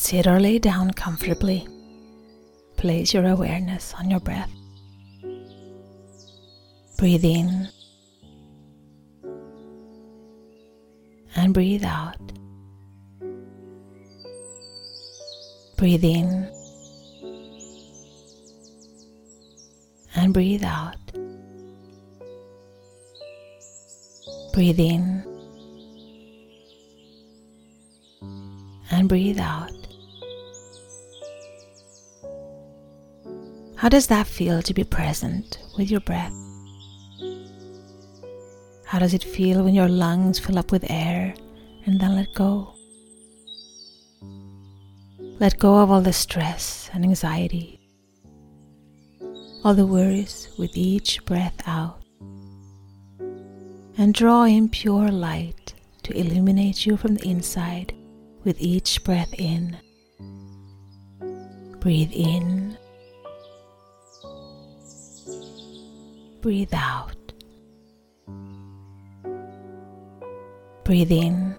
Sit or lay down comfortably. Place your awareness on your breath. Breathe in and breathe out. Breathe in and breathe out. Breathe in and breathe out. How does that feel to be present with your breath? How does it feel when your lungs fill up with air and then let go? Let go of all the stress and anxiety, all the worries with each breath out, and draw in pure light to illuminate you from the inside with each breath in. Breathe in Breathe out. Breathe in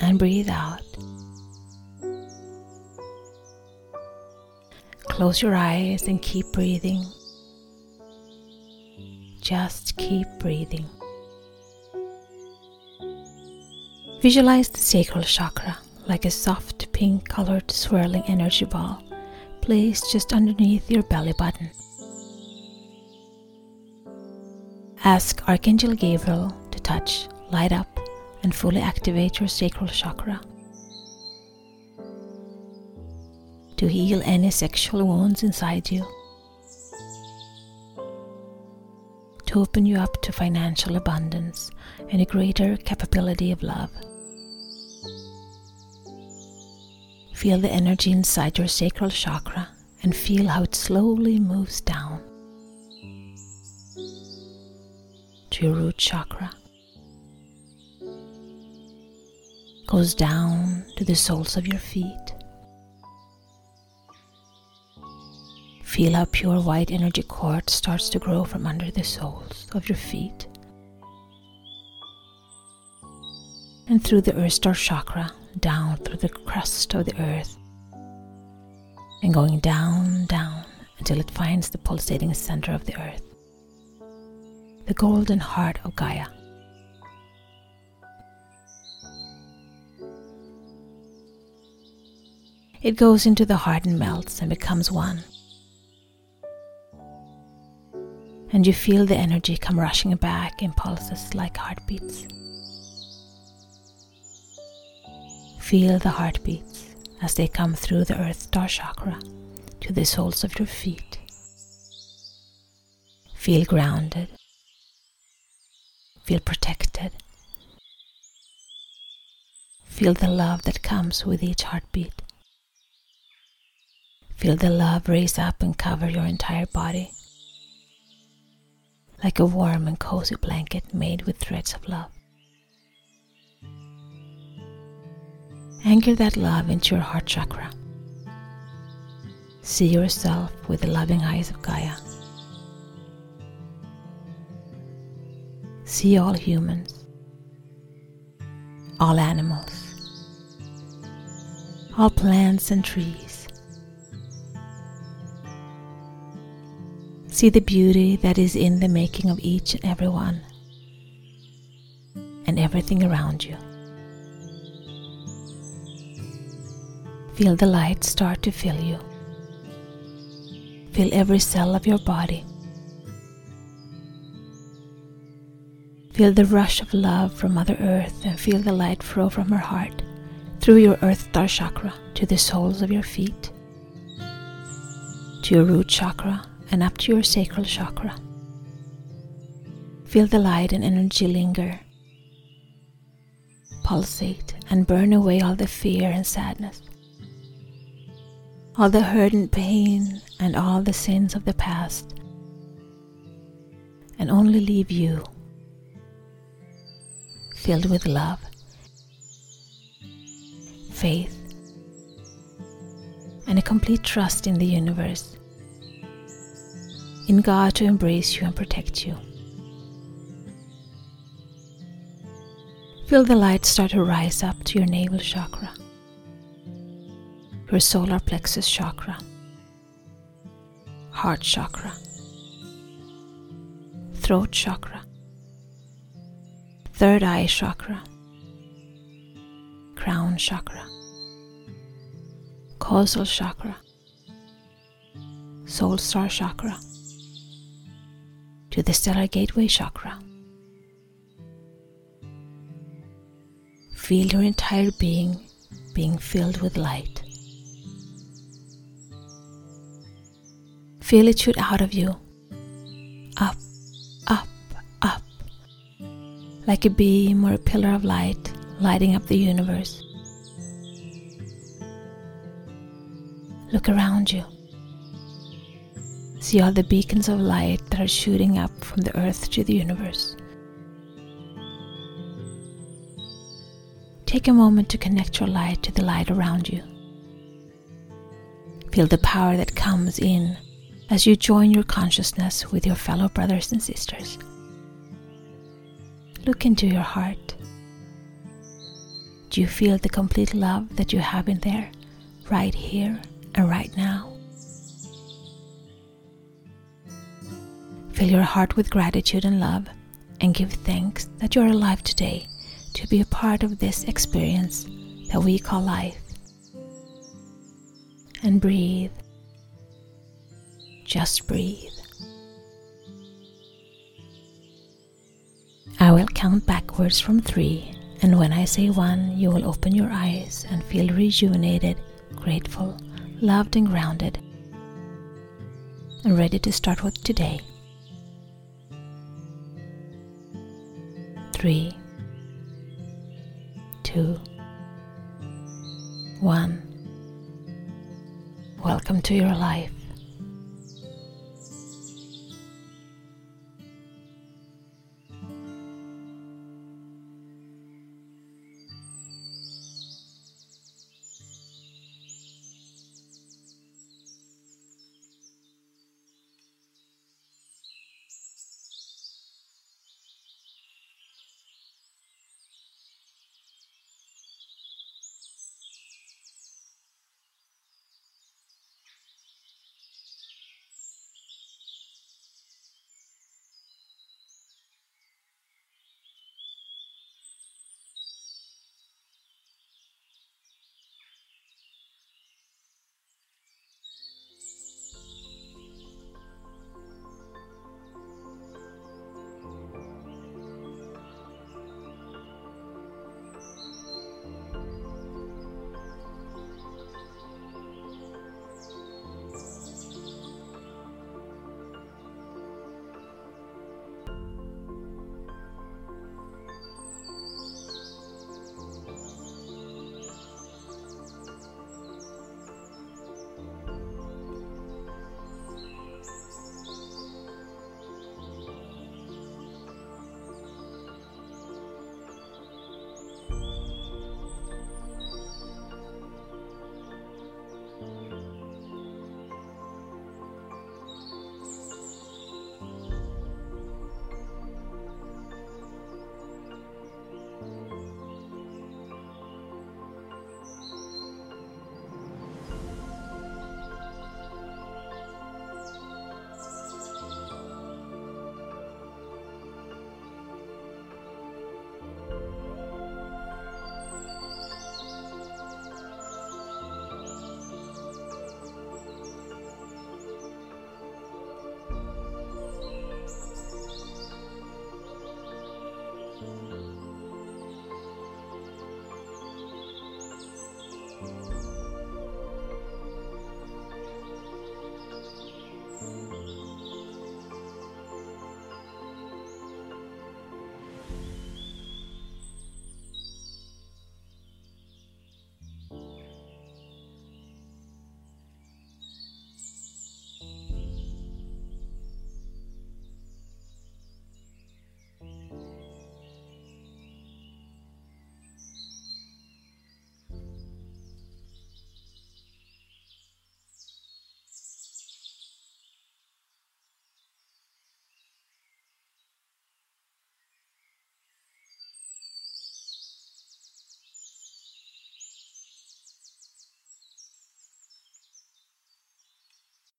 and breathe out. Close your eyes and keep breathing. Just keep breathing. Visualize the sacral chakra like a soft pink colored swirling energy ball placed just underneath your belly button. Ask Archangel Gabriel to touch, light up, and fully activate your sacral chakra. To heal any sexual wounds inside you. To open you up to financial abundance and a greater capability of love. Feel the energy inside your sacral chakra and feel how it slowly moves down to your root chakra. Goes down to the soles of your feet. Feel how pure white energy cord starts to grow from under the soles of your feet. And through the earth star chakra down through the crust of the earth and going down, down until it finds the pulsating center of the earth, the golden heart of Gaia. It goes into the heart and melts and becomes one. And you feel the energy come rushing back in pulses like heartbeats. Feel the heartbeats as they come through the earth star chakra to the soles of your feet. Feel grounded. Feel protected. Feel the love that comes with each heartbeat. Feel the love raise up and cover your entire body like a warm and cozy blanket made with threads of love. Anchor that love into your heart chakra. See yourself with the loving eyes of Gaia. See all humans, all animals, all plants and trees. See the beauty that is in the making of each and every one and everything around you. Feel the light start to fill you. Feel every cell of your body. Feel the rush of love from Mother Earth and feel the light flow from her heart through your Earth Star chakra to the soles of your feet, to your root chakra and up to your sacral chakra. Feel the light and energy linger, pulsate, and burn away all the fear and sadness all the hurt and pain and all the sins of the past, and only leave you filled with love, faith, and a complete trust in the universe, in God to embrace you and protect you. Feel the light start to rise up to your navel chakra, your solar plexus chakra, heart chakra, throat chakra, third eye chakra, crown chakra, causal chakra, soul star chakra, to the stellar gateway chakra. Feel your entire being being filled with light. Feel it shoot out of you, up, up, up, like a beam or a pillar of light lighting up the universe. Look around you. See all the beacons of light that are shooting up from the earth to the universe. Take a moment to connect your light to the light around you. Feel the power that comes in as you join your consciousness with your fellow brothers and sisters. Look into your heart. Do you feel the complete love that you have in there, right here and right now? Fill your heart with gratitude and love and give thanks that you are alive today to be a part of this experience that we call life. And breathe. Just breathe. I will count backwards from three, and when I say one, you will open your eyes and feel rejuvenated, grateful, loved, and grounded, and ready to start with today. Three two, one. Welcome to your life.